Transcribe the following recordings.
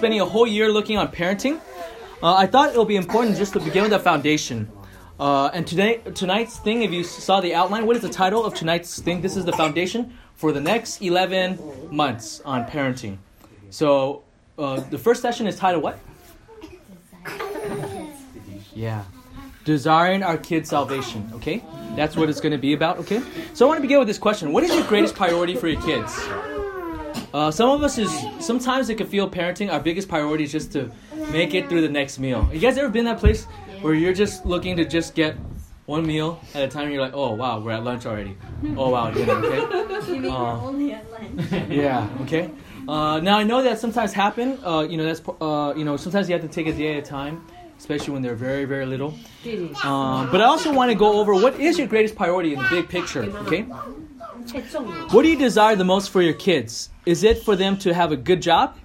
spending a whole year looking on parenting, uh, I thought it would be important just to begin with a foundation. Uh, and today, tonight's thing, if you saw the outline, what is the title of tonight's thing? This is the foundation for the next 11 months on parenting. So, uh, the first session is titled what? Yeah. Desiring our kids' salvation, okay? That's what it's going to be about, okay? So I want to begin with this question What is your greatest priority for your kids? Uh, some of us is sometimes it can feel parenting. Our biggest priority is just to make it through the next meal. You guys ever been that place where you're just looking to just get one meal at a time? And you're like, oh wow, we're at lunch already. Oh wow, dinner. Okay. You mean Uh, only at lunch? yeah. Okay. Uh, now I know that sometimes happen. Uh, you know that's uh, you know sometimes you have to take a day at a time, especially when they're very very little. Um, but I also want to go over what is your greatest priority in the big picture. Okay. What do you desire the most for your kids? Is it for them to have a good job?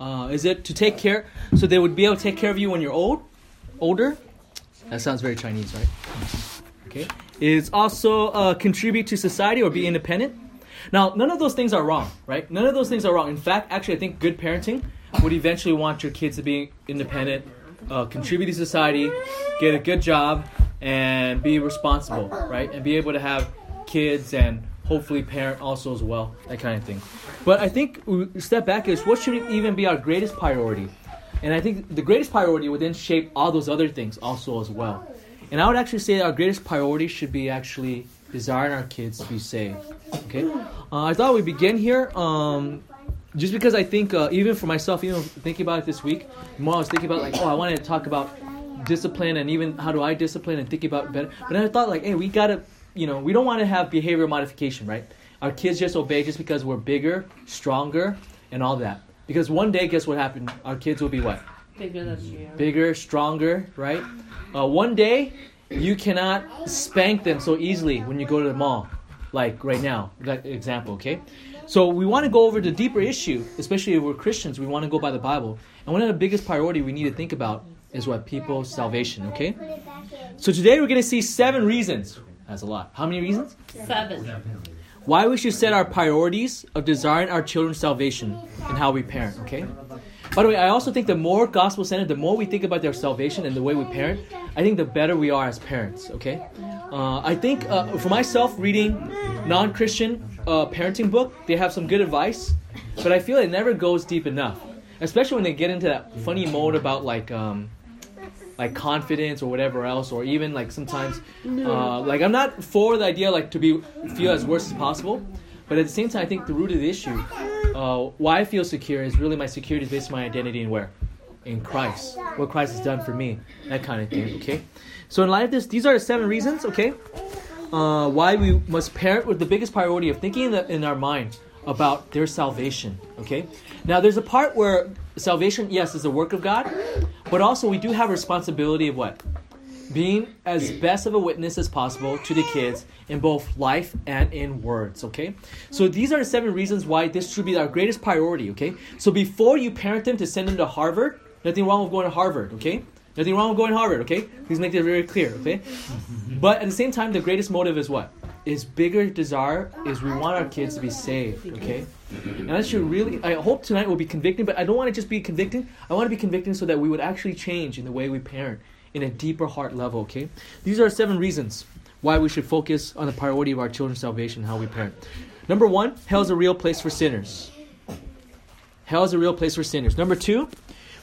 Uh, is it to take care so they would be able to take care of you when you're old, older? That sounds very Chinese, right? Okay. Is also uh, contribute to society or be independent. Now, none of those things are wrong, right? None of those things are wrong. In fact, actually, I think good parenting would eventually want your kids to be independent, uh, contribute to society, get a good job, and be responsible, right? And be able to have kids and hopefully parent also as well, that kind of thing. But I think step back is what should even be our greatest priority? And I think the greatest priority would then shape all those other things also as well. And I would actually say our greatest priority should be actually desiring our kids to be saved. Okay, uh, I thought we'd begin here. Um, just because I think, uh, even for myself, even thinking about it this week, more I was thinking about like, oh, I wanted to talk about discipline and even how do I discipline and thinking about better. But then I thought like, hey, we gotta, you know, we don't want to have behavioral modification, right? Our kids just obey just because we're bigger, stronger, and all that. Because one day, guess what happened? Our kids will be what? Bigger than you. bigger, stronger, right? Uh, one day, you cannot spank them so easily when you go to the mall, like right now, like example, okay? So we want to go over the deeper issue, especially if we're Christians. We want to go by the Bible, and one of the biggest priority we need to think about is what people's salvation, okay? So today we're going to see seven reasons. That's a lot. How many reasons? Seven. why we should set our priorities of desiring our children's salvation and how we parent, okay? By the way, I also think the more gospel centered, the more we think about their salvation and the way we parent, I think the better we are as parents, okay? Uh, I think uh, for myself, reading non Christian uh, parenting book, they have some good advice, but I feel it never goes deep enough, especially when they get into that funny mode about like. Um, like confidence or whatever else, or even like sometimes, uh, like I'm not for the idea like to be feel as worse as possible, but at the same time, I think the root of the issue, uh, why I feel secure is really my security is based on my identity in where, in Christ, what Christ has done for me, that kind of thing. Okay, so in light of this, these are the seven reasons. Okay, uh, why we must parent with the biggest priority of thinking in, the, in our mind about their salvation. Okay, now there's a part where salvation, yes, is a work of God, but also we do have responsibility of what? Being as best of a witness as possible to the kids in both life and in words, okay? So these are the seven reasons why this should be our greatest priority, okay? So before you parent them to send them to Harvard, nothing wrong with going to Harvard, okay? Nothing wrong with going to Harvard, okay? Please make that very clear, okay? But at the same time, the greatest motive is what? Is bigger desire is we want our kids to be saved, okay? And that should really, I hope tonight will be convicting, but I don't want to just be convicting. I want to be convicting so that we would actually change in the way we parent in a deeper heart level, okay? These are seven reasons why we should focus on the priority of our children's salvation, how we parent. Number one, hell is a real place for sinners. Hell is a real place for sinners. Number two,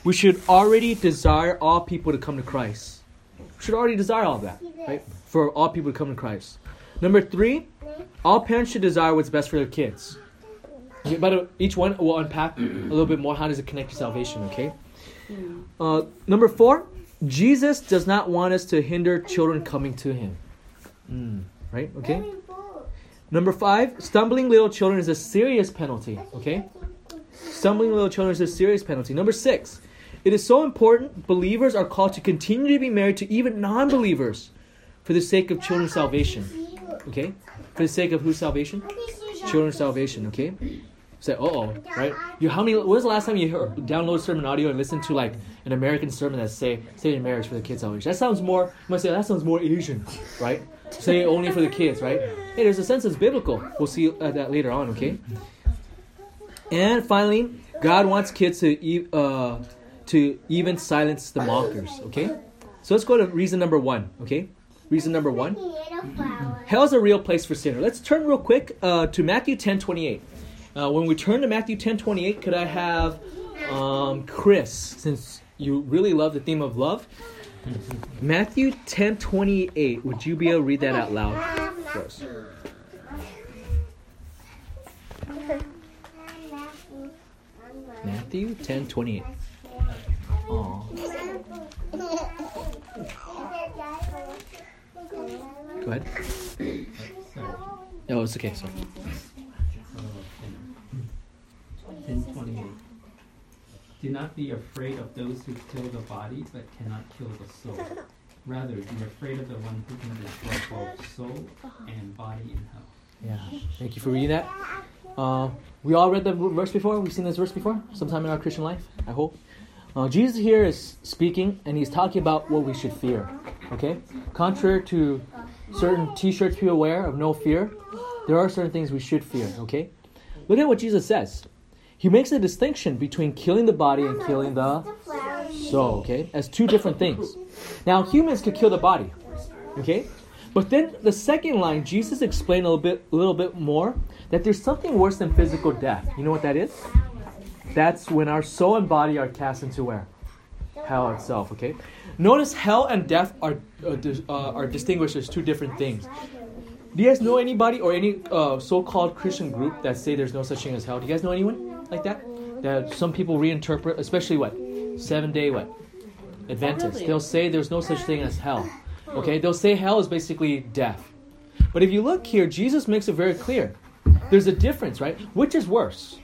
we should already desire all people to come to Christ. We should already desire all that, right? For all people to come to Christ. Number three, all parents should desire what's best for their kids. But each one will unpack a little bit more how does it connect to salvation, okay? Uh, number four, Jesus does not want us to hinder children coming to him. Mm, right? Okay? Number five, stumbling little children is a serious penalty, okay? Stumbling little children is a serious penalty. Number six, it is so important believers are called to continue to be married to even non believers for the sake of children's salvation. Okay? For the sake of whose salvation? Children's salvation, okay? Say, uh oh, right? You how many? When was the last time you heard, download sermon audio and listen to like an American sermon that say saving marriage for the kids' salvation? That sounds more. You might say that sounds more Asian, right? Say only for the kids, right? Hey, there's a sense it's biblical. We'll see uh, that later on, okay? And finally, God wants kids to e- uh, to even silence the mockers. Okay, so let's go to reason number one. Okay, reason number one. Hell is a real place for sinner. Let's turn real quick uh, to Matthew ten twenty eight. Uh, when we turn to Matthew ten twenty eight, could I have um, Chris, since you really love the theme of love? Matthew ten twenty eight. Would you be able to read that out loud for us? Matthew ten twenty eight. Go ahead. Oh, it's okay. Sorry. Ten twenty-eight. Do not be afraid of those who kill the body but cannot kill the soul. Rather, be afraid of the one who can destroy both soul and body in hell. Yeah. Thank you for reading that. Uh, we all read the verse before. We've seen this verse before, sometime in our Christian life. I hope. Uh, Jesus here is speaking, and he's talking about what we should fear. Okay. Contrary to certain T-shirts people wear of no fear, there are certain things we should fear. Okay. Look at what Jesus says. He makes a distinction between killing the body and killing the soul. Okay, as two different things. Now humans could kill the body. Okay, but then the second line, Jesus explained a little bit, a little bit more that there's something worse than physical death. You know what that is? That's when our soul and body are cast into where? Hell itself. Okay. Notice hell and death are uh, uh, are distinguished as two different things. Do you guys know anybody or any uh, so-called Christian group that say there's no such thing as hell? Do you guys know anyone like that? That some people reinterpret, especially what seven day what Adventists. They'll say there's no such thing as hell. Okay, they'll say hell is basically death. But if you look here, Jesus makes it very clear. There's a difference, right? Which is worse?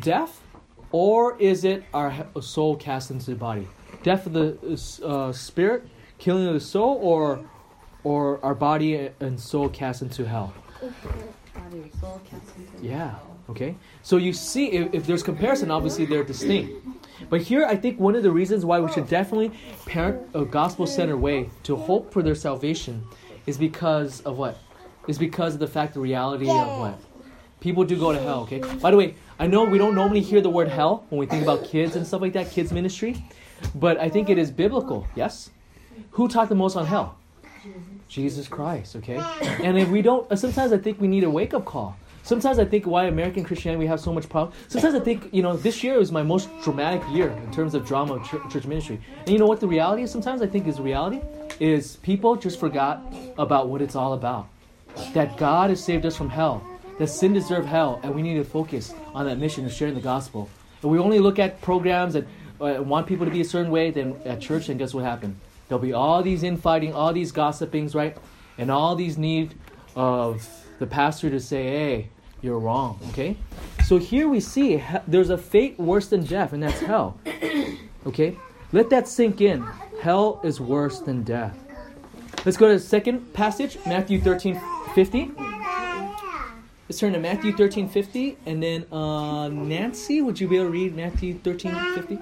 Death, or is it our soul cast into the body? Death of the uh, spirit, killing of the soul, or or our body and soul cast into hell? Body and soul cast into Yeah. Okay. So you see, if, if there's comparison, obviously they're distinct. But here, I think one of the reasons why we should definitely parent a gospel-centered way to hope for their salvation is because of what? Is because of the fact, the reality of what? People do go to hell. Okay. By the way, I know we don't normally hear the word hell when we think about kids and stuff like that, kids ministry, but I think it is biblical. Yes. Who taught the most on hell? Jesus Christ, okay? And if we don't, sometimes I think we need a wake up call. Sometimes I think why American Christianity we have so much problem. Sometimes I think, you know, this year was my most dramatic year in terms of drama of church ministry. And you know what the reality is? Sometimes I think is reality is people just forgot about what it's all about. That God has saved us from hell. That sin deserved hell, and we need to focus on that mission of sharing the gospel. If we only look at programs and uh, want people to be a certain way, then at church, then guess what happened? There'll be all these infighting, all these gossipings, right? And all these need of the pastor to say, hey, you're wrong, okay? So here we see there's a fate worse than death, and that's hell. Okay? Let that sink in. Hell is worse than death. Let's go to the second passage, Matthew 13 50. Let's turn to Matthew 13 50. And then, uh, Nancy, would you be able to read Matthew 13 50?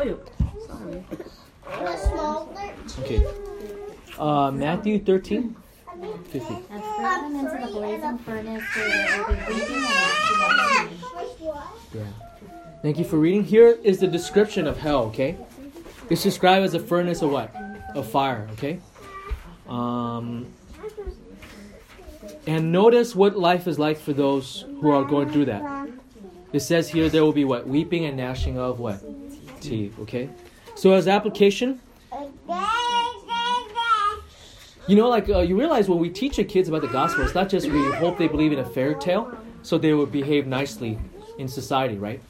Oh, sorry. Okay. Uh, Matthew 13 50. And them into the blazing furnace where there will be weeping and gnashing of teeth. Yeah. Thank you for reading. Here is the description of hell, okay? It's described as a furnace of what? Of fire, okay? Um, and notice what life is like for those who are going through that. It says here there will be what? Weeping and gnashing of what? Teeth, okay? So as application, you know, like uh, you realize when we teach the kids about the gospel, it's not just we hope they believe in a fairy tale so they will behave nicely in society, right?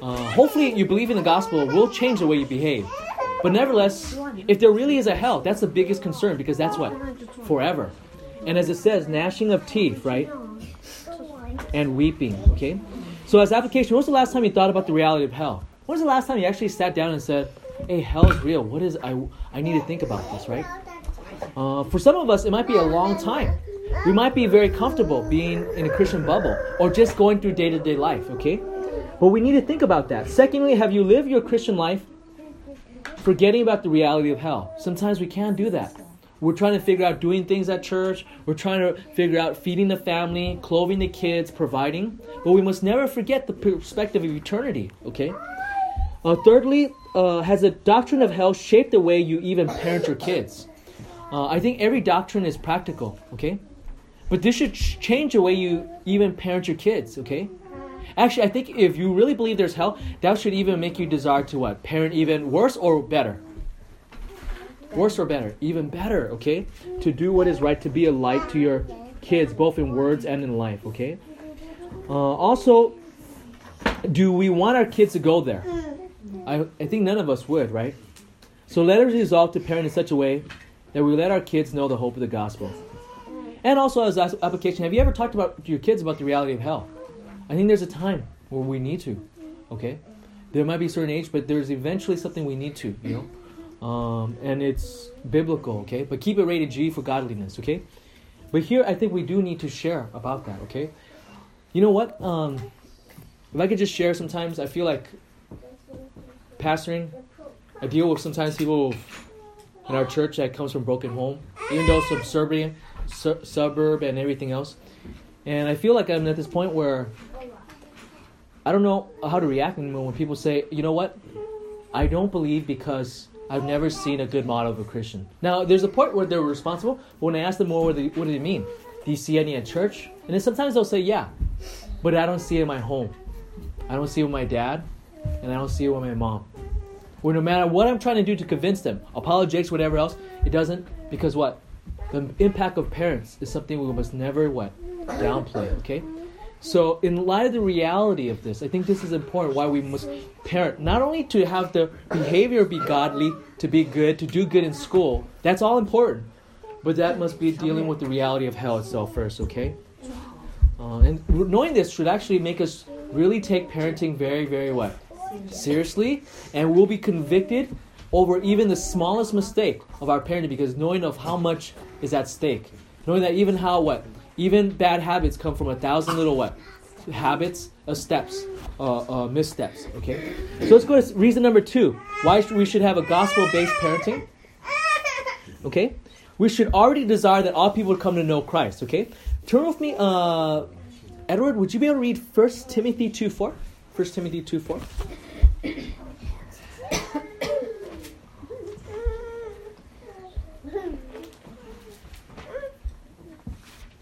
Uh, hopefully, you believe in the gospel will change the way you behave. But nevertheless, if there really is a hell, that's the biggest concern because that's what? Forever. And as it says, gnashing of teeth, right? And weeping, okay? So, as application, when was the last time you thought about the reality of hell? When was the last time you actually sat down and said, hey, hell is real? What is, I, I need to think about this, right? Uh, for some of us, it might be a long time. We might be very comfortable being in a Christian bubble or just going through day to day life, okay? But we need to think about that. Secondly, have you lived your Christian life forgetting about the reality of hell? Sometimes we can't do that. We're trying to figure out doing things at church. We're trying to figure out feeding the family, clothing the kids, providing. But we must never forget the perspective of eternity, okay? Uh, thirdly, uh, has the doctrine of hell shaped the way you even parent your kids? Uh, I think every doctrine is practical, okay? But this should ch- change the way you even parent your kids, okay? Actually, I think if you really believe there's hell, that should even make you desire to what? Parent even worse or better? Worse or better? Even better, okay? To do what is right, to be a light to your kids, both in words and in life, okay? Uh, also, do we want our kids to go there? I, I think none of us would, right? So let us resolve to parent in such a way that we let our kids know the hope of the gospel. And also, as application, have you ever talked about to your kids about the reality of hell? I think there's a time where we need to, okay? There might be a certain age, but there's eventually something we need to, you know? Um, and it's biblical, okay? But keep it rated G for godliness, okay? But here, I think we do need to share about that, okay? You know what? Um, if I could just share sometimes, I feel like pastoring, I deal with sometimes people in our church that comes from broken home, even though it's suburban, su- suburb and everything else. And I feel like I'm at this point where I don't know how to react anymore when people say, you know what, I don't believe because I've never seen a good model of a Christian. Now, there's a point where they're responsible, but when I ask them more, what do, they, what do they mean? Do you see any at church? And then sometimes they'll say, yeah, but I don't see it in my home. I don't see it with my dad, and I don't see it with my mom. Where no matter what I'm trying to do to convince them, apologetics, whatever else, it doesn't, because what? The impact of parents is something we must never, what? Downplay, okay? So, in light of the reality of this, I think this is important why we must parent not only to have the behavior be godly, to be good, to do good in school, that's all important, but that must be dealing with the reality of hell itself first, okay? Uh, and knowing this should actually make us really take parenting very, very what? Seriously, and we'll be convicted over even the smallest mistake of our parenting because knowing of how much is at stake, knowing that even how what even bad habits come from a thousand little what? Habits, uh, steps, uh, uh, missteps. Okay? So let's go to reason number two. Why we should have a gospel based parenting. Okay? We should already desire that all people come to know Christ. Okay? Turn with me, uh, Edward, would you be able to read 1 Timothy 2 4? 1 Timothy 2 4.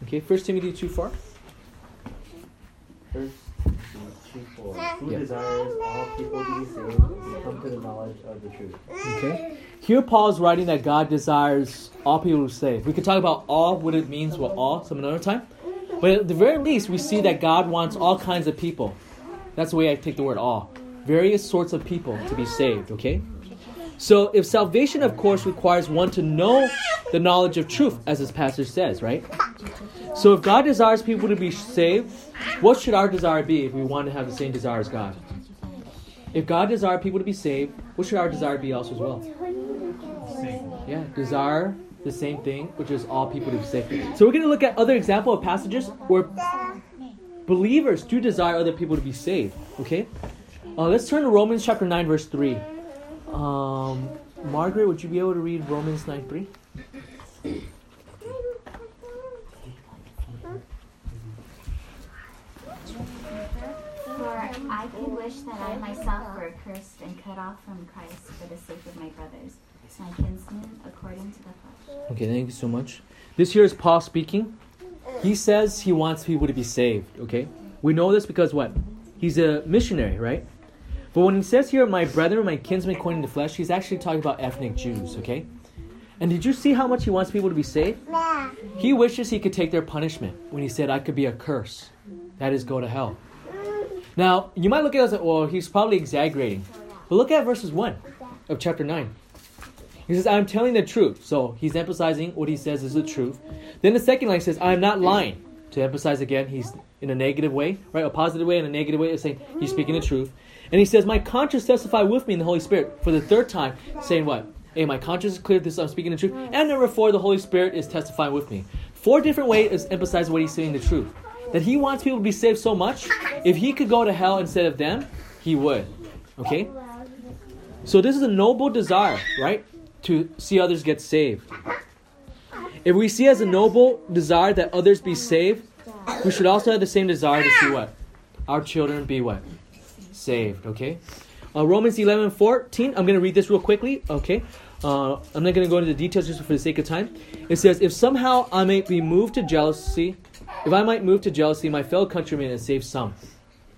Okay, First Timothy 2 4. First, two four. Who Yeah. desires all people to be saved and come to the knowledge of the truth? Okay. Here Paul's writing that God desires all people to save. We could talk about all, what it means with all, some another time. But at the very least, we see that God wants all kinds of people. That's the way I take the word all. Various sorts of people to be saved, okay? So if salvation, of course, requires one to know the knowledge of truth, as this passage says, right? So if God desires people to be saved, what should our desire be if we want to have the same desire as God? If God desires people to be saved, what should our desire be also as well? Yeah, desire the same thing, which is all people to be saved. So we're going to look at other example of passages where believers do desire other people to be saved. Okay, uh, let's turn to Romans chapter nine, verse three. Um, Margaret, would you be able to read Romans nine three? For I could wish that I myself were accursed and cut off from Christ for the sake of my brothers, my kinsmen, according to the flesh. Okay, thank you so much. This here is Paul speaking. He says he wants people to be saved, okay? We know this because what? He's a missionary, right? But when he says here, my brethren, my kinsmen according to the flesh, he's actually talking about ethnic Jews, okay? And did you see how much he wants people to be saved? Yeah. He wishes he could take their punishment when he said, I could be a curse. That is, go to hell. Now, you might look at us and well, he's probably exaggerating. But look at verses 1 of chapter 9. He says, I'm telling the truth. So he's emphasizing what he says is the truth. Then the second line says, I'm not lying. To emphasize again, he's in a negative way, right? A positive way and a negative way of saying he's speaking the truth. And he says, My conscience testify with me in the Holy Spirit for the third time, saying what? Hey, my conscience is clear, this I'm speaking the truth. And number four, the Holy Spirit is testifying with me. Four different ways is emphasizing what he's saying the truth. That he wants people to be saved so much, if he could go to hell instead of them, he would. Okay? So this is a noble desire, right? To see others get saved. If we see as a noble desire that others be saved, we should also have the same desire to see what? Our children be what? Saved, okay? Uh, Romans 11 14. I'm going to read this real quickly, okay? Uh, I'm not going to go into the details just for the sake of time. It says, If somehow I may be moved to jealousy, if I might move to jealousy my fellow countrymen and save some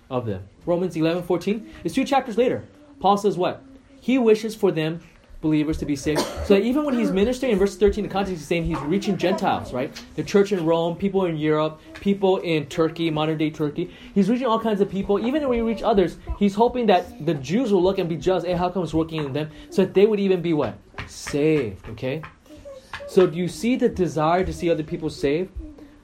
of them. Romans 11 14. It's two chapters later. Paul says what? He wishes for them believers to be saved. So that even when he's ministering in verse 13, the context is saying he's reaching Gentiles, right? The church in Rome, people in Europe, people in Turkey, modern day Turkey. He's reaching all kinds of people. Even when he reach others, he's hoping that the Jews will look and be jealous. Hey, how come it's working in them? So that they would even be what? Saved, okay? So do you see the desire to see other people saved?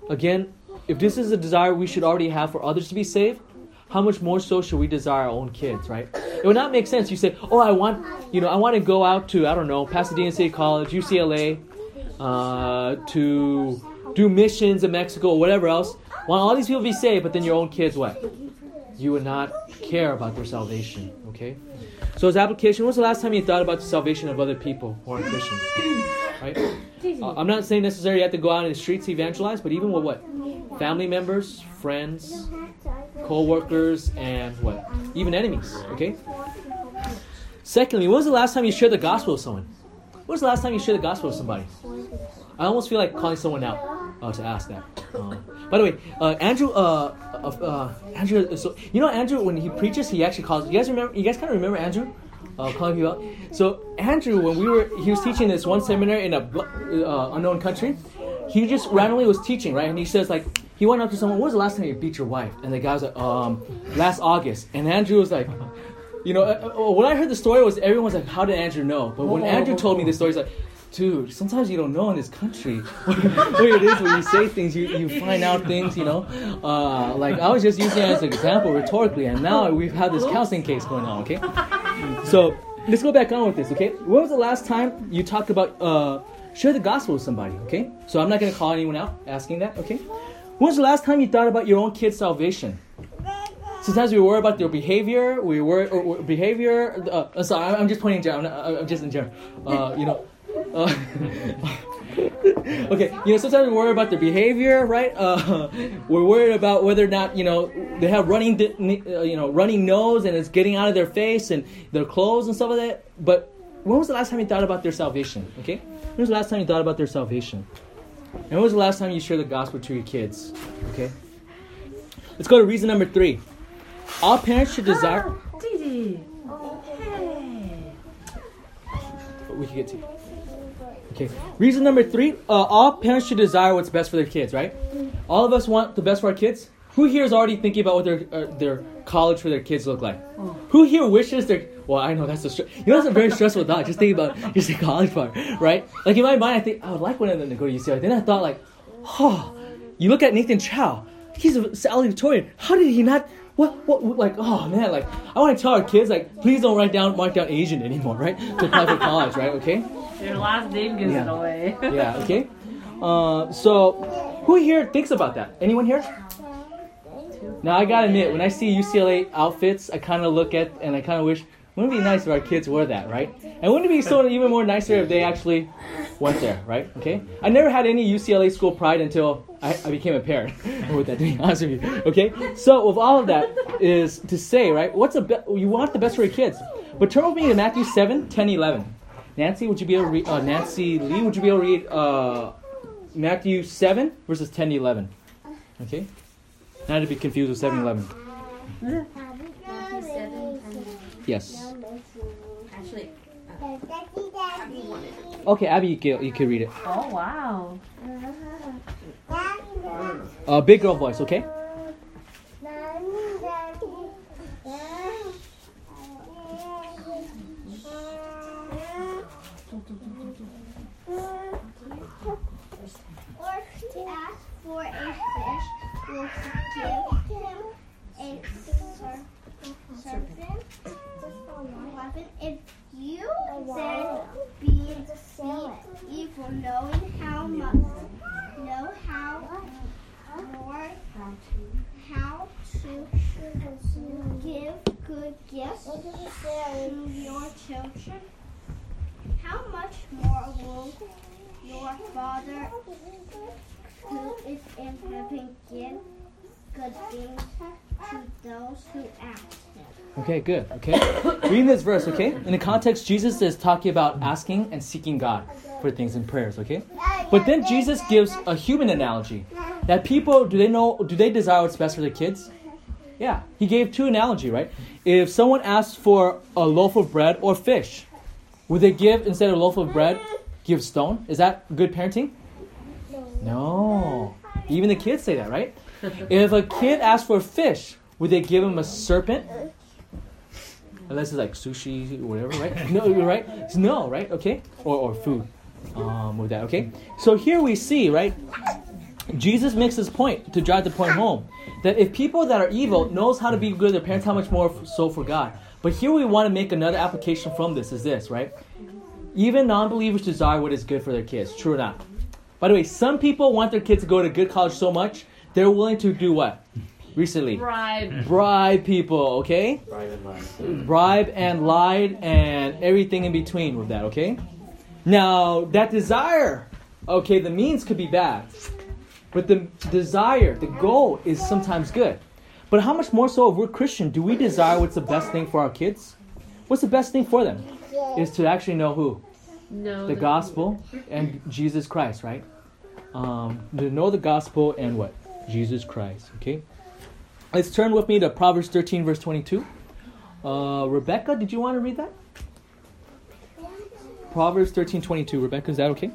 Again, if this is a desire we should already have for others to be saved, how much more so should we desire our own kids, right? It would not make sense. You say, "Oh, I want, you know, I want to go out to I don't know Pasadena State College, UCLA, uh, to do missions in Mexico or whatever else. Want all these people to be saved, but then your own kids, what? You would not care about their salvation. Okay. So his application, was the last time you thought about the salvation of other people who aren't Christians? Right. Uh, I'm not saying necessarily you have to go out in the streets to evangelize, but even with what? Family members, friends, co-workers, and what? Even enemies. Okay. Secondly, when was the last time you shared the gospel with someone? When was the last time you shared the gospel with somebody? I almost feel like calling someone out uh, to ask that. Uh, by the way, uh, Andrew, uh, uh, uh, Andrew, so you know Andrew when he preaches, he actually calls. You guys remember? You guys kind of remember Andrew? Uh, calling you out. So Andrew, when we were, he was teaching this one seminar in a uh, unknown country. He just randomly was teaching, right? And he says like, he went up to someone. When was the last time you beat your wife? And the guy was like, um, last August. And Andrew was like, you know, uh, uh, when I heard the story, was everyone was like, how did Andrew know? But when Andrew told me the story, he's like, dude, sometimes you don't know in this country what it is when you say things, you, you find out things, you know. Uh, like I was just using it as an example rhetorically, and now we've had this counseling case going on. Okay, so let's go back on with this. Okay, when was the last time you talked about uh, share the gospel with somebody? Okay, so I'm not gonna call anyone out asking that. Okay, when was the last time you thought about your own kid's salvation? Sometimes we worry about their behavior. We worry or, or behavior. Uh, sorry, I'm just pointing general. I'm, I'm just in general. Uh, you know. Uh, okay, you know, sometimes we worry about their behavior, right? Uh, we're worried about whether or not, you know, they have running, uh, you know, running nose and it's getting out of their face and their clothes and stuff like that. But when was the last time you thought about their salvation? Okay, when was the last time you thought about their salvation? And when was the last time you shared the gospel to your kids? Okay, let's go to reason number three. All parents should desire. Gigi. Hey. We can get to. Okay. Reason number three: uh, all parents should desire what's best for their kids. Right? All of us want the best for our kids. Who here is already thinking about what their uh, their college for their kids look like? Who here wishes their well, I know that's a str- you know that's a very stressful thought. Just think about just the college part, right? Like in my mind, I think I would like one of them to go to UCLA. Then I thought like, oh, you look at Nathan Chow. He's a valedictorian. How did he not? What, what, like, oh man, like, I want to tell our kids, like, please don't write down, mark down Asian anymore, right? To apply for college, right? Okay? Your last name gives Yeah. it away. Yeah, okay? Uh, so, who here thinks about that? Anyone here? Now, I gotta admit, when I see UCLA outfits, I kind of look at and I kind of wish, wouldn't it be nice if our kids wore that, right? And wouldn't it be so even more nicer if they actually went there, right? Okay? I never had any UCLA school pride until I, I became a parent. with that, to be honest with you. Okay? So, with all of that is to say, right, what's a be- you want the best for your kids. But turn with me to Matthew 7, 10, 11. Nancy, would you be able to read, uh, Nancy Lee, would you be able to read uh, Matthew 7 verses 10 to 11? Okay? Not to be confused with 7 11. Matthew 7, Yes. actually, Okay, Abby, you can, you can read it. Oh wow. Uh, big girl voice, okay? Or to ask for a fish will give him a ser- If you then be evil, knowing how much, know how more how to give good gifts to your children, how much more will your Father who is in heaven give good things Okay, good. Okay. Reading this verse, okay? In the context, Jesus is talking about asking and seeking God for things in prayers, okay? But then Jesus gives a human analogy. That people, do they know, do they desire what's best for their kids? Yeah. He gave two analogy, right? If someone asks for a loaf of bread or fish, would they give, instead of a loaf of bread, give stone? Is that good parenting? No. Even the kids say that, right? If a kid asks for a fish, would they give him a serpent? Unless it's like sushi or whatever, right? No, you're right? No, right? Okay? Or, or food um, with that, okay? So here we see, right? Jesus makes this point to drive the point home that if people that are evil knows how to be good to their parents, how much more so for God. But here we want to make another application from this is this, right? Even non-believers desire what is good for their kids. True or not? By the way, some people want their kids to go to good college so much they're willing to do what? Recently, Bribe. bribe people. Okay, Bribe and lie. bribe and lied and everything in between with that. Okay. Now that desire, okay, the means could be bad, but the desire, the goal is sometimes good. But how much more so if we're Christian, do we desire what's the best thing for our kids? What's the best thing for them? Is to actually know who? No. The gospel and Jesus Christ, right? Um, to know the gospel and what? Jesus Christ, okay? Let's turn with me to Proverbs 13, verse 22. Uh, Rebecca, did you want to read that? Proverbs 13, 22. Rebecca, is that okay?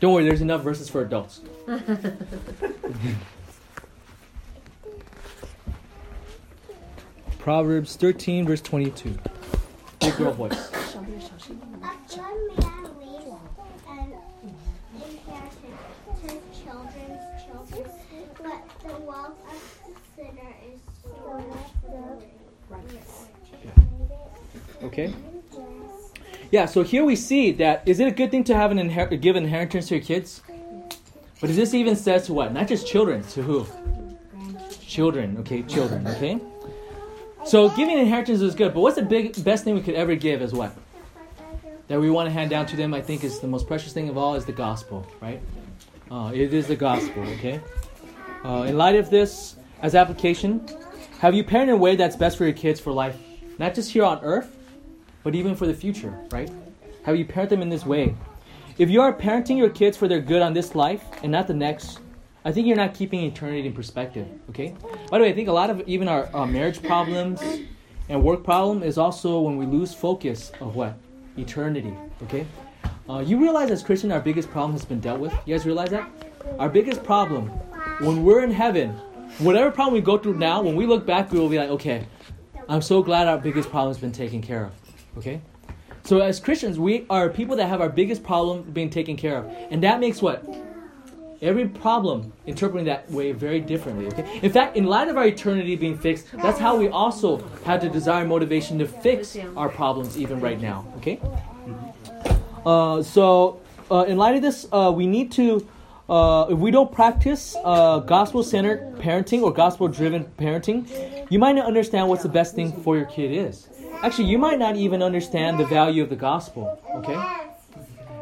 Don't worry, there's enough verses for adults. Proverbs 13, verse 22. Big girl voice. Okay? Yeah, so here we see that is it a good thing to have an inher- give an inheritance to your kids? But is this even says to what? Not just children, to who? Children, okay? Children, okay? So giving inheritance is good, but what's the big best thing we could ever give is what? That we want to hand down to them, I think is the most precious thing of all is the gospel, right? Uh, it is the gospel, okay? Uh, in light of this, as application, have you parented in a way that's best for your kids for life? Not just here on earth, but even for the future, right? Have you parent them in this way? If you are parenting your kids for their good on this life and not the next, I think you're not keeping eternity in perspective, okay? By the way, I think a lot of even our, our marriage problems and work problem is also when we lose focus of what? Eternity, okay? Uh, you realize as Christian, our biggest problem has been dealt with? You guys realize that? Our biggest problem, when we're in heaven, whatever problem we go through now, when we look back, we will be like, okay, I'm so glad our biggest problem has been taken care of. Okay? So as Christians, we are people that have our biggest problem being taken care of. And that makes what? Every problem interpreting that way very differently. Okay? In fact, in light of our eternity being fixed, that's how we also have the desire motivation to fix our problems even right now. Okay? Uh, so uh, in light of this, uh, we need to uh, if we don't practice uh, gospel centered parenting or gospel driven parenting, you might not understand what's the best thing for your kid is. Actually, you might not even understand the value of the gospel, okay?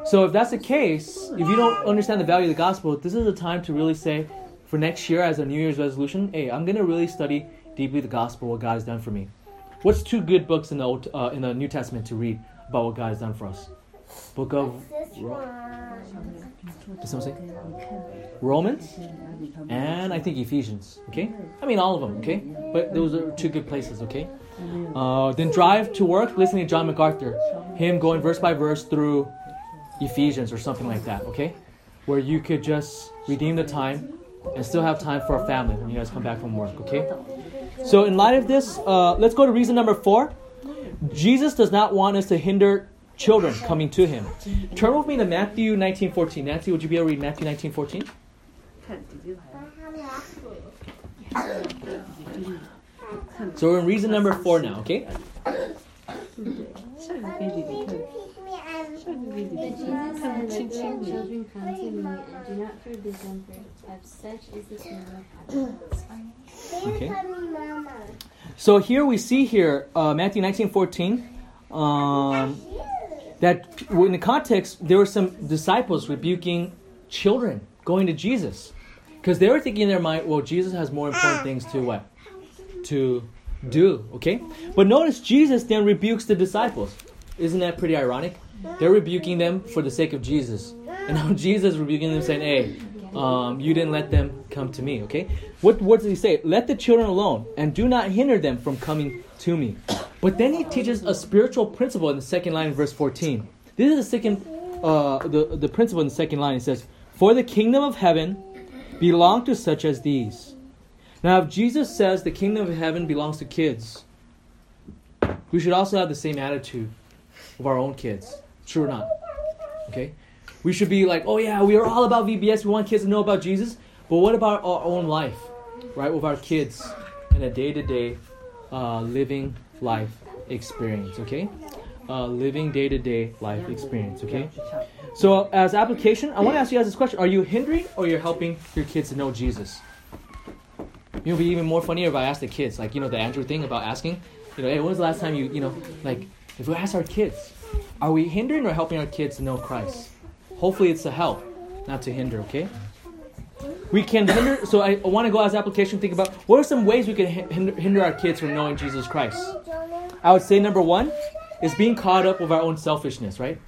So, if that's the case, if you don't understand the value of the gospel, this is a time to really say, for next year as a New Year's resolution, hey, I'm going to really study deeply the gospel, what God has done for me. What's two good books in the, Old, uh, in the New Testament to read about what God has done for us? Book of Did someone say? Romans and I think Ephesians. Okay, I mean all of them. Okay, but those are two good places. Okay, uh, then drive to work listening to John MacArthur, him going verse by verse through Ephesians or something like that. Okay, where you could just redeem the time and still have time for a family when you guys come back from work. Okay, so in light of this, uh, let's go to reason number four. Jesus does not want us to hinder children coming to him. Turn with me to Matthew 19:14. Nancy, would you be able to read Matthew 19:14? So we're in reason number four now, okay? Okay. So here we see here uh, Matthew 19:14 um, that in the context there were some disciples rebuking children going to Jesus. Because they were thinking in their mind, well, Jesus has more important things to what? To do, okay? But notice Jesus then rebukes the disciples. Isn't that pretty ironic? They're rebuking them for the sake of Jesus. And now Jesus rebuking them saying, hey, um, you didn't let them come to me, okay? What, what does he say? Let the children alone and do not hinder them from coming to me. But then he teaches a spiritual principle in the second line, verse 14. This is the second, uh, the, the principle in the second line. It says, For the kingdom of heaven belong to such as these. Now, if Jesus says the kingdom of heaven belongs to kids, we should also have the same attitude of our own kids. True or not? Okay? We should be like, oh yeah, we are all about VBS. We want kids to know about Jesus. But what about our own life, right? With our kids in a day to day living life experience, okay? Uh, living day to day life experience, okay? So, as application, I want to ask you guys this question Are you hindering or you're helping your kids to know Jesus? You know, it'd be even more funnier if I ask the kids, like, you know, the Andrew thing about asking, you know, hey, when was the last time you, you know, like, if we ask our kids, are we hindering or helping our kids to know Christ? Hopefully it's to help, not to hinder, okay? We can hinder, so I want to go as application, think about what are some ways we can hinder, hinder our kids from knowing Jesus Christ? I would say number one is being caught up with our own selfishness, right?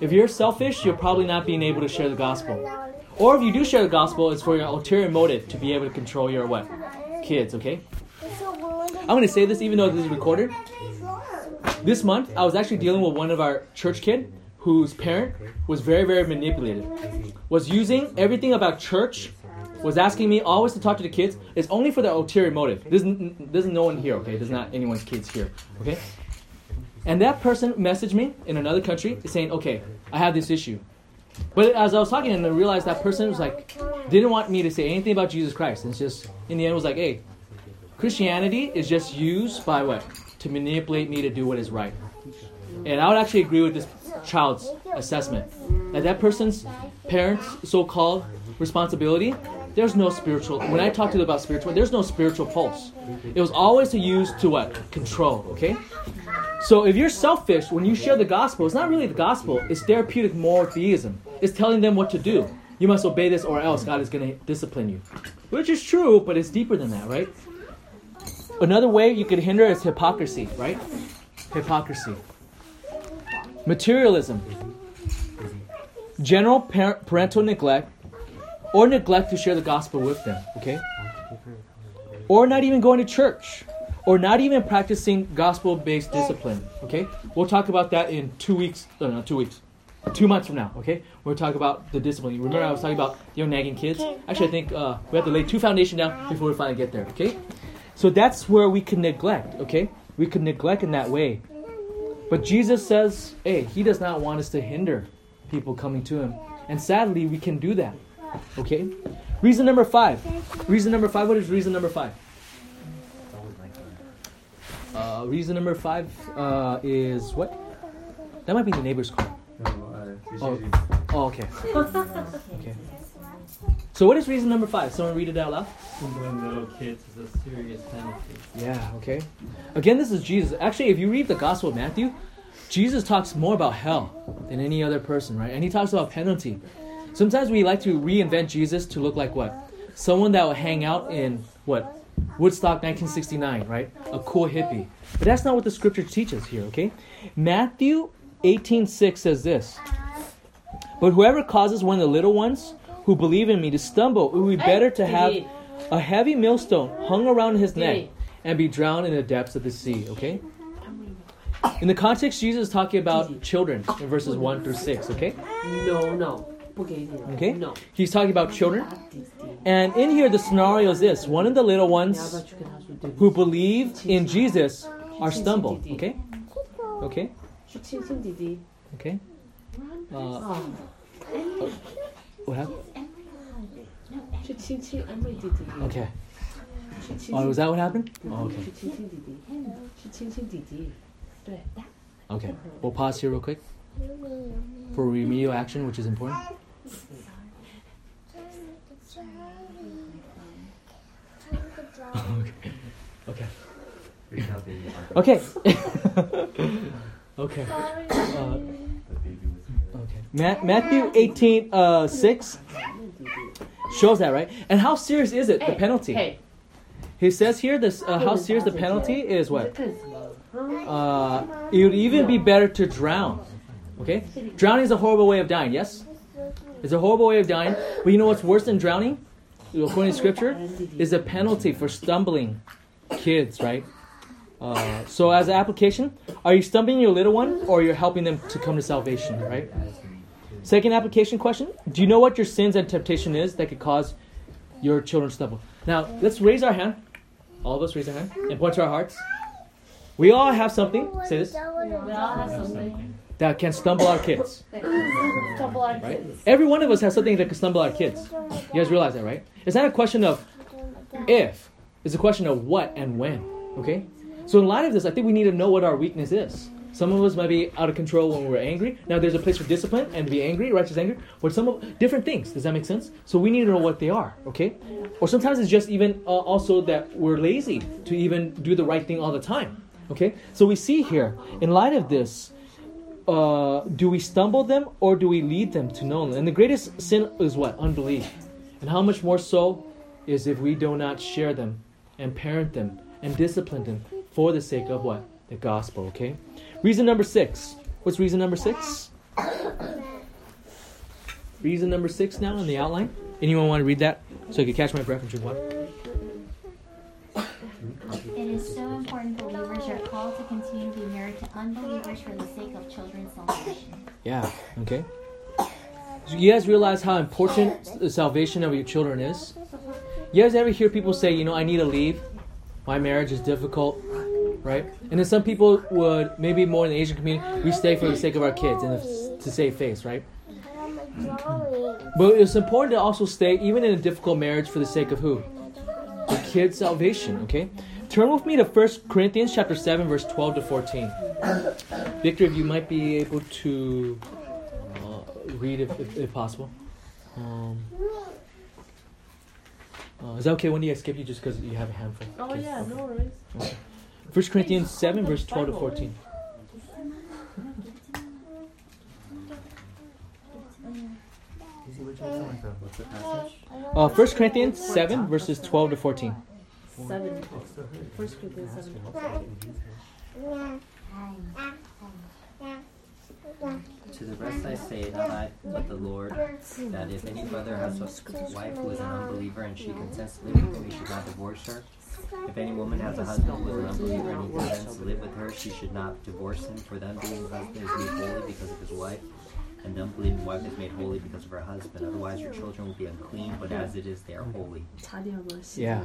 If you're selfish, you're probably not being able to share the gospel. Or if you do share the gospel, it's for your ulterior motive to be able to control your what? Kids, okay? I'm going to say this even though this is recorded. This month, I was actually dealing with one of our church kid whose parent was very, very manipulated. Was using everything about church, was asking me always to talk to the kids. It's only for the ulterior motive. There's, there's no one here, okay? There's not anyone's kids here, okay? And that person messaged me in another country saying, okay, I have this issue. But as I was talking and I realized that person was like, didn't want me to say anything about Jesus Christ. And it's just, in the end, was like, hey, Christianity is just used by what? To manipulate me to do what is right. And I would actually agree with this child's assessment. That that person's parents' so-called responsibility, there's no spiritual, when I talk to them about spiritual, there's no spiritual pulse. It was always to use to what? Control, okay? So if you're selfish, when you share the gospel, it's not really the gospel, it's therapeutic moral theism. It's telling them what to do. You must obey this or else God is going to discipline you. Which is true, but it's deeper than that, right? Another way you could hinder is hypocrisy, right? Hypocrisy. Materialism. General par- parental neglect or neglect to share the gospel with them, okay? Or not even going to church or not even practicing gospel based discipline. Okay, we'll talk about that in two weeks. No, no, two weeks, two months from now. Okay, we'll talk about the discipline. Remember I was talking about you know nagging kids. Actually, I think uh, we have to lay two foundation down before we finally get there. Okay, so that's where we can neglect. Okay, we can neglect in that way. But Jesus says, hey, He does not want us to hinder people coming to Him, and sadly, we can do that. Okay, reason number five. Reason number five. What is reason number five? Uh, reason number five uh, is what? That might be the neighbor's car. Oh, oh okay. okay. So what is reason number five? Someone read it out loud. Humbling little kids is a serious penalty. Yeah. Okay. Again, this is Jesus. Actually, if you read the Gospel of Matthew, Jesus talks more about hell than any other person, right? And he talks about penalty. Sometimes we like to reinvent Jesus to look like what? Someone that will hang out in what? Woodstock 1969, right? A cool hippie. But that's not what the scripture teaches here, okay? Matthew 18:6 says this. But whoever causes one of the little ones who believe in me to stumble, it would be better to have a heavy millstone hung around his neck and be drowned in the depths of the sea. Okay? In the context, Jesus is talking about children in verses 1 through 6. Okay? No, no. Okay? No. He's talking about children. And in here, the scenario is this one of the little ones who believe in Jesus are stumbled. Okay? Okay? Okay? Uh, what happened? Okay. Oh, was that what happened? Oh, okay. Okay. We'll pause here real quick for remedial action, which is important. okay. Okay. Okay. okay. Uh, Matthew 18, uh, 6. shows that, right? And how serious is it, the penalty? Hey. He says here, this uh, how serious the penalty is what? Uh, it would even be better to drown. Okay? Drowning is a horrible way of dying, yes? It's a horrible way of dying. But you know what's worse than drowning? According to scripture, is a penalty for stumbling kids, right? Uh, so as an application, are you stumbling your little one or you're helping them to come to salvation, right? Second application question: Do you know what your sins and temptation is that could cause your children to stumble? Now let's raise our hand. All of us raise our hand and point to our hearts. We all have something. Say this that can stumble our kids. Right? Every one of us has something that can stumble our kids. You guys realize that, right? It's not a question of if. It's a question of what and when. Okay? So in light of this, I think we need to know what our weakness is. Some of us might be out of control when we're angry. Now there's a place for discipline and to be angry, righteous anger. But some of different things. Does that make sense? So we need to know what they are. Okay? Or sometimes it's just even uh, also that we're lazy to even do the right thing all the time. Okay? So we see here, in light of this, uh, do we stumble them or do we lead them to know? And the greatest sin is what? Unbelief. And how much more so is if we do not share them and parent them and discipline them for the sake of what? The gospel, okay? Reason number six. What's reason number six? Reason number six now in the outline. Anyone want to read that so I can catch my breath and drink water? It is so important believers are called to continue to be married to unbelievers for the sake of children's salvation. Yeah, okay. So you guys realize how important the salvation of your children is? You guys ever hear people say, you know, I need to leave? My marriage is difficult, right? And then some people would, maybe more in the Asian community, we stay for the sake of our kids and to save face, right? But it's important to also stay, even in a difficult marriage, for the sake of who? The kid's salvation, okay? Turn with me to 1 Corinthians chapter 7, verse 12 to 14. Victor, if you might be able to uh, read if, if, if possible. Um, uh, is that okay when I skip you just because you have a handful? Oh yeah, no worries. 1 Corinthians 7, verse 12 to 14. What's? Uh, 1 Corinthians 7, verses 12 to 14. Seven. First Corinthians seven. To the rest I say, not I, but the Lord, that if any brother has a wife who is an unbeliever and she consents to live with him, he should not divorce her. If any woman has a husband who is an unbeliever and he consents to live with her, she should not divorce him, for the unbelieving husband is made holy because of his wife, and the unbelieving wife is made holy because of her husband. Otherwise, your children will be unclean, but as it is, they are holy. Yeah.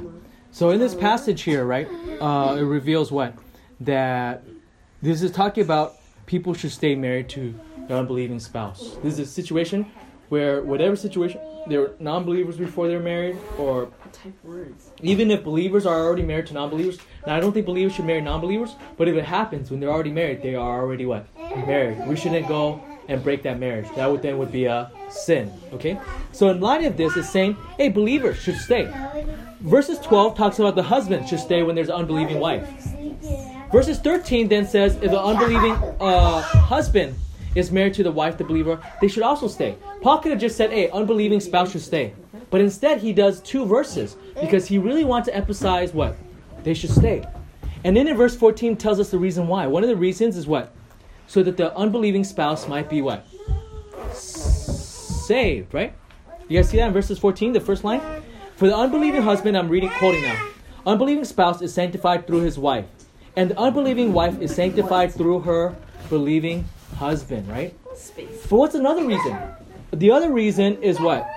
So in this passage here, right, uh, it reveals what? That this is talking about people should stay married to their unbelieving spouse. This is a situation where whatever situation, they're non-believers before they're married, or Type words. even if believers are already married to non-believers. Now I don't think believers should marry non-believers, but if it happens when they're already married, they are already what? Married. We shouldn't go and break that marriage. That would then would be a sin. Okay? So in light of this, it's saying, hey, believers should stay. Verses 12 talks about the husband should stay when there's an unbelieving wife. Verses 13 then says if an unbelieving uh, husband is married to the wife, the believer, they should also stay. Paul could have just said, hey, unbelieving spouse should stay. But instead, he does two verses because he really wants to emphasize what? They should stay. And then in verse 14 tells us the reason why. One of the reasons is what? So that the unbelieving spouse might be what? Saved, right? You guys see that in verses 14, the first line? For the unbelieving husband, I'm reading, quoting now. Unbelieving spouse is sanctified through his wife, and the unbelieving wife is sanctified through her believing husband, right? Space. But what's another reason? The other reason is what?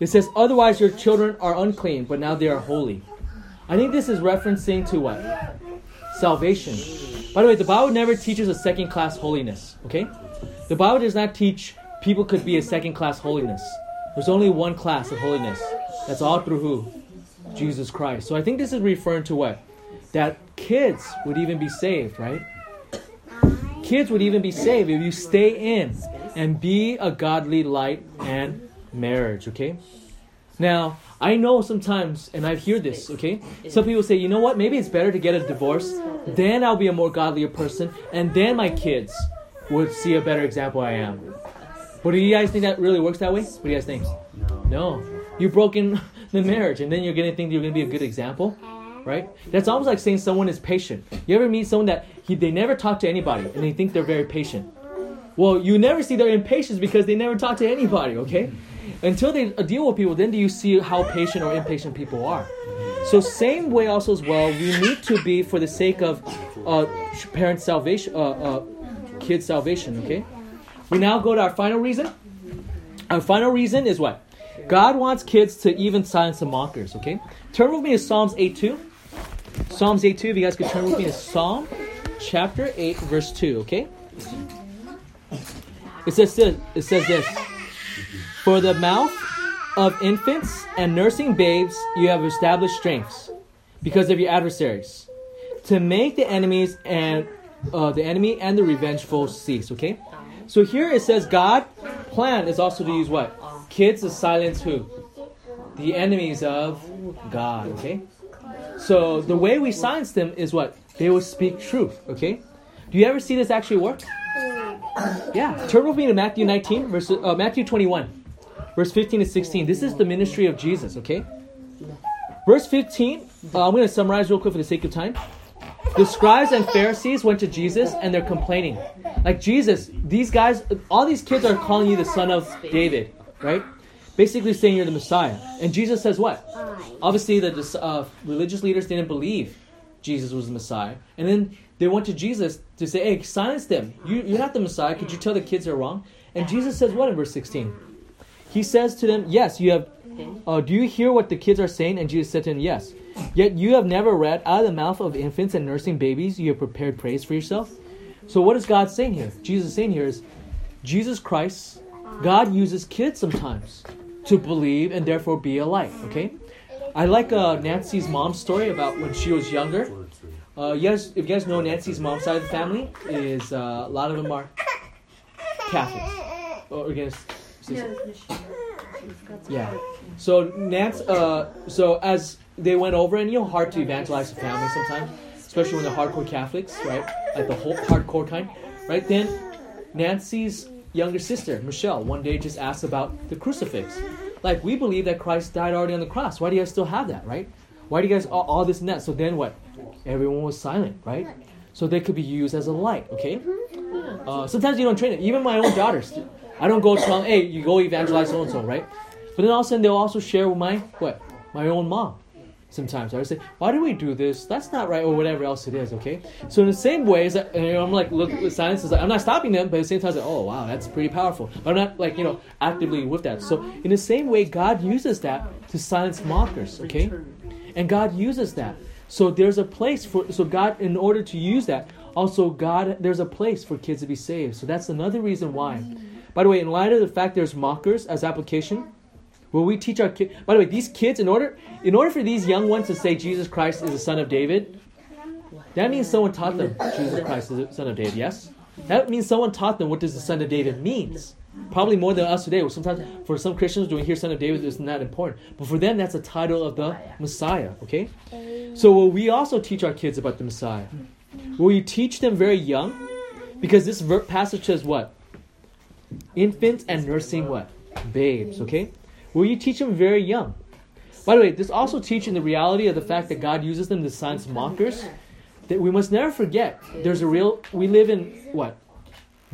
It says, otherwise your children are unclean, but now they are holy. I think this is referencing to what? Salvation. By the way, the Bible never teaches a second class holiness, okay? The Bible does not teach people could be a second class holiness. There's only one class of holiness. That's all through who? Jesus Christ. So I think this is referring to what? That kids would even be saved, right? Kids would even be saved if you stay in and be a godly light and marriage, okay? Now, I know sometimes, and I hear this, okay? Some people say, you know what, maybe it's better to get a divorce, then I'll be a more godlier person, and then my kids would see a better example I am. But do you guys think that really works that way? What do you guys think? No. No. you've broken the marriage, and then you're gonna think you're gonna be a good example, right? That's almost like saying someone is patient. You ever meet someone that he, they never talk to anybody, and they think they're very patient? Well, you never see their impatience because they never talk to anybody, okay? Until they uh, deal with people, then do you see how patient or impatient people are. So same way also as well, we need to be for the sake of uh, parent salvation, uh, uh, kids salvation, okay? We now go to our final reason. Our final reason is what? God wants kids to even silence the mockers, okay? Turn with me to Psalms 8 2. Psalms 8 2, if you guys could turn with me to Psalm chapter 8, verse 2, okay? It says this, it says this. For the mouth of infants and nursing babes you have established strengths because of your adversaries to make the enemies and uh, the enemy and the revengeful cease okay? So here it says god plan is also to use what? Kids to silence who? The enemies of god okay? So the way we silence them is what? They will speak truth okay? Do you ever see this actually work yeah. Turn with me to matthew 19 verse uh, matthew 21 verse 15 to 16 this is the ministry of jesus okay? Verse 15 uh, i'm going to summarize real quick for the sake of time. The scribes and pharisees went to jesus and they're complaining. Like jesus these guys all these kids are calling you the son of david right? Basically saying you're the messiah. And jesus says what? Obviously the uh, religious leaders didn't believe jesus was the messiah. And then they went to jesus to say hey silence them you, you're not the messiah could you tell the kids they're wrong and jesus says what in verse 16 he says to them, Yes, you have. Uh, do you hear what the kids are saying? And Jesus said to him, Yes. Yet you have never read, Out of the mouth of infants and nursing babies, you have prepared praise for yourself. So, what is God saying here? Jesus saying here is Jesus Christ, God uses kids sometimes to believe and therefore be a light, okay? I like uh, Nancy's mom's story about when she was younger. Uh, yes, if you guys know Nancy's mom's side of the family, is uh, a lot of them are Catholics. Or against yeah. So Nance, uh, so as they went over, and you know, hard to evangelize the family sometimes, especially when they're hardcore Catholics, right? Like the whole hardcore kind, right? Then Nancy's younger sister, Michelle, one day just asked about the crucifix. Like we believe that Christ died already on the cross. Why do you guys still have that, right? Why do you guys all, all this and that? So then what? Everyone was silent, right? So they could be used as a light, okay? Uh, sometimes you don't train it. Even my own daughters, I don't go tell them, hey, you go evangelize so and so, right? But then all of a sudden they'll also share with my what? My own mom. Sometimes I would say, why do we do this? That's not right, or whatever else it is. Okay. So in the same way, as I, you know, I'm like, look, science is like, I'm not stopping them, but at the same time, I say, oh wow, that's pretty powerful. But I'm not like you know actively with that. So in the same way, God uses that to silence mockers. Okay, and God uses that. So there's a place for so God in order to use that. Also, God, there's a place for kids to be saved. So that's another reason why. By the way, in light of the fact there's mockers as application, will we teach our kids? By the way, these kids, in order in order for these young ones to say Jesus Christ is the Son of David, that means someone taught them Jesus Christ is the Son of David. Yes, that means someone taught them what does the Son of David means. Probably more than us today. Sometimes for some Christians, when we hear Son of David, it's not important. But for them, that's a title of the Messiah. Okay, oh. so will we also teach our kids about the Messiah? Will you teach them very young? Because this passage says what? Infants and nursing what? Babes, okay? Will you teach them very young? By the way, this also teaching the reality of the fact that God uses them to silence mockers. That we must never forget there's a real, we live in what?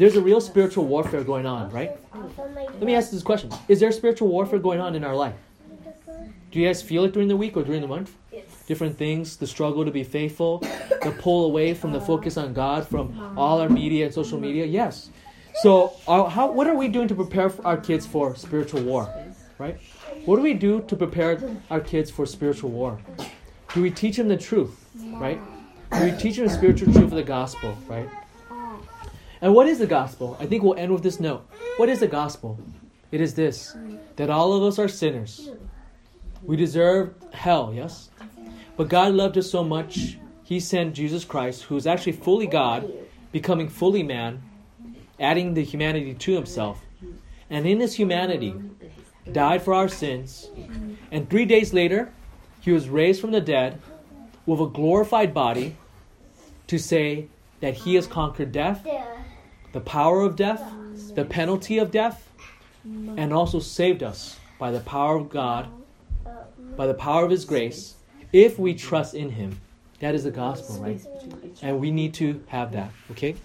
There's a real spiritual warfare going on, right? Let me ask this question Is there spiritual warfare going on in our life? Do you guys feel it during the week or during the month? Different things, the struggle to be faithful, the pull away from the focus on God from all our media and social media. Yes. So, uh, how, what are we doing to prepare our kids for spiritual war? Right? What do we do to prepare our kids for spiritual war? Do we teach them the truth? Right? Do we teach them the spiritual truth of the gospel? Right? And what is the gospel? I think we'll end with this note. What is the gospel? It is this that all of us are sinners. We deserve hell, yes? But God loved us so much, He sent Jesus Christ, who is actually fully God, becoming fully man, adding the humanity to Himself. And in His humanity, died for our sins. And three days later, He was raised from the dead with a glorified body to say that He has conquered death, the power of death, the penalty of death, and also saved us by the power of God, by the power of His grace, if we trust in Him. That is the gospel, right? And we need to have that, okay?